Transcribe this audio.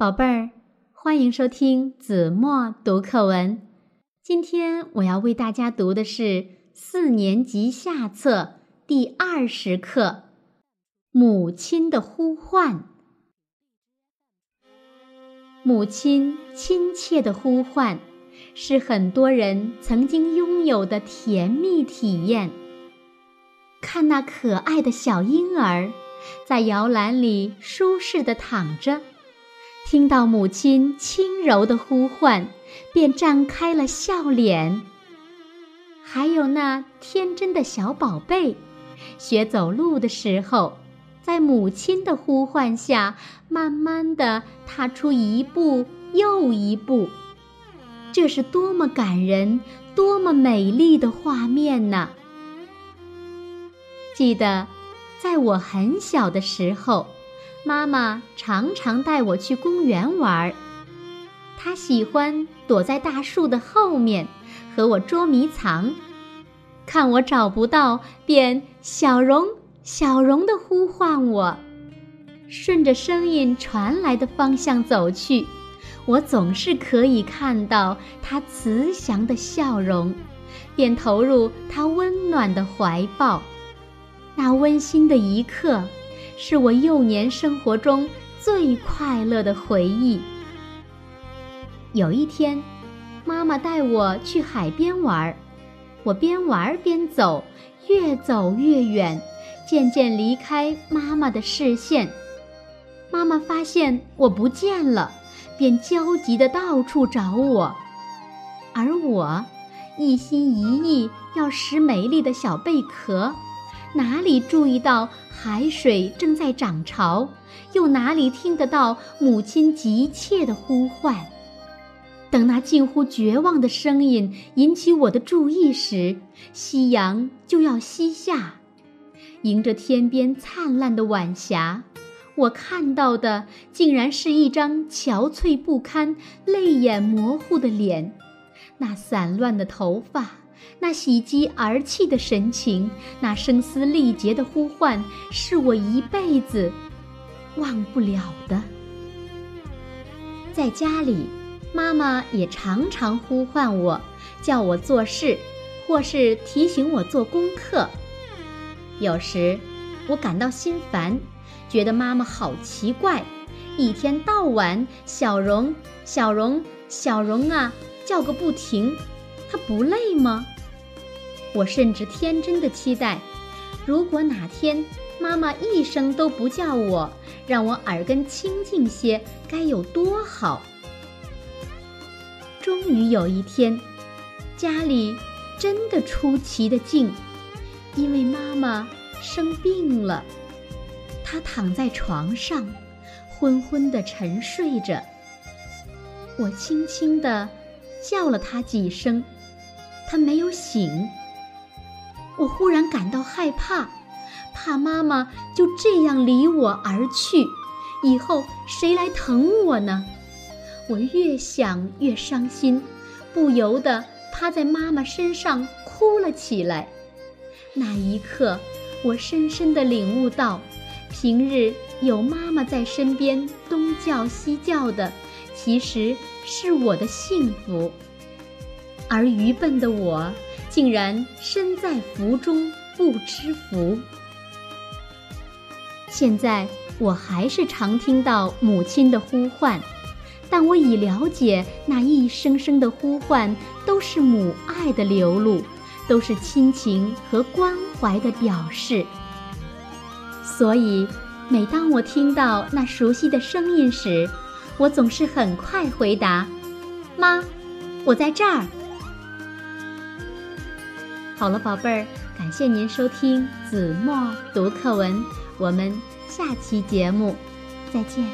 宝贝儿，欢迎收听子墨读课文。今天我要为大家读的是四年级下册第二十课《母亲的呼唤》。母亲亲切的呼唤，是很多人曾经拥有的甜蜜体验。看那可爱的小婴儿，在摇篮里舒适的躺着。听到母亲轻柔的呼唤，便绽开了笑脸。还有那天真的小宝贝，学走路的时候，在母亲的呼唤下，慢慢的踏出一步又一步。这是多么感人、多么美丽的画面呢！记得，在我很小的时候。妈妈常常带我去公园玩儿，她喜欢躲在大树的后面和我捉迷藏，看我找不到，便小荣小荣的呼唤我。顺着声音传来的方向走去，我总是可以看到她慈祥的笑容，便投入她温暖的怀抱。那温馨的一刻。是我幼年生活中最快乐的回忆。有一天，妈妈带我去海边玩，我边玩边走，越走越远，渐渐离开妈妈的视线。妈妈发现我不见了，便焦急地到处找我，而我一心一意要拾美丽的小贝壳。哪里注意到海水正在涨潮，又哪里听得到母亲急切的呼唤？等那近乎绝望的声音引起我的注意时，夕阳就要西下。迎着天边灿烂的晚霞，我看到的竟然是一张憔悴不堪、泪眼模糊的脸，那散乱的头发。那喜极而泣的神情，那声嘶力竭的呼唤，是我一辈子忘不了的。在家里，妈妈也常常呼唤我，叫我做事，或是提醒我做功课。有时，我感到心烦，觉得妈妈好奇怪，一天到晚“小荣，小荣，小荣啊”叫个不停。他不累吗？我甚至天真的期待，如果哪天妈妈一声都不叫我，让我耳根清净些，该有多好！终于有一天，家里真的出奇的静，因为妈妈生病了，她躺在床上，昏昏的沉睡着。我轻轻地叫了她几声。他没有醒，我忽然感到害怕，怕妈妈就这样离我而去，以后谁来疼我呢？我越想越伤心，不由得趴在妈妈身上哭了起来。那一刻，我深深地领悟到，平日有妈妈在身边东叫西叫的，其实是我的幸福。而愚笨的我，竟然身在福中不知福。现在我还是常听到母亲的呼唤，但我已了解那一声声的呼唤都是母爱的流露，都是亲情和关怀的表示。所以，每当我听到那熟悉的声音时，我总是很快回答：“妈，我在这儿。”好了，宝贝儿，感谢您收听子墨读课文，我们下期节目再见。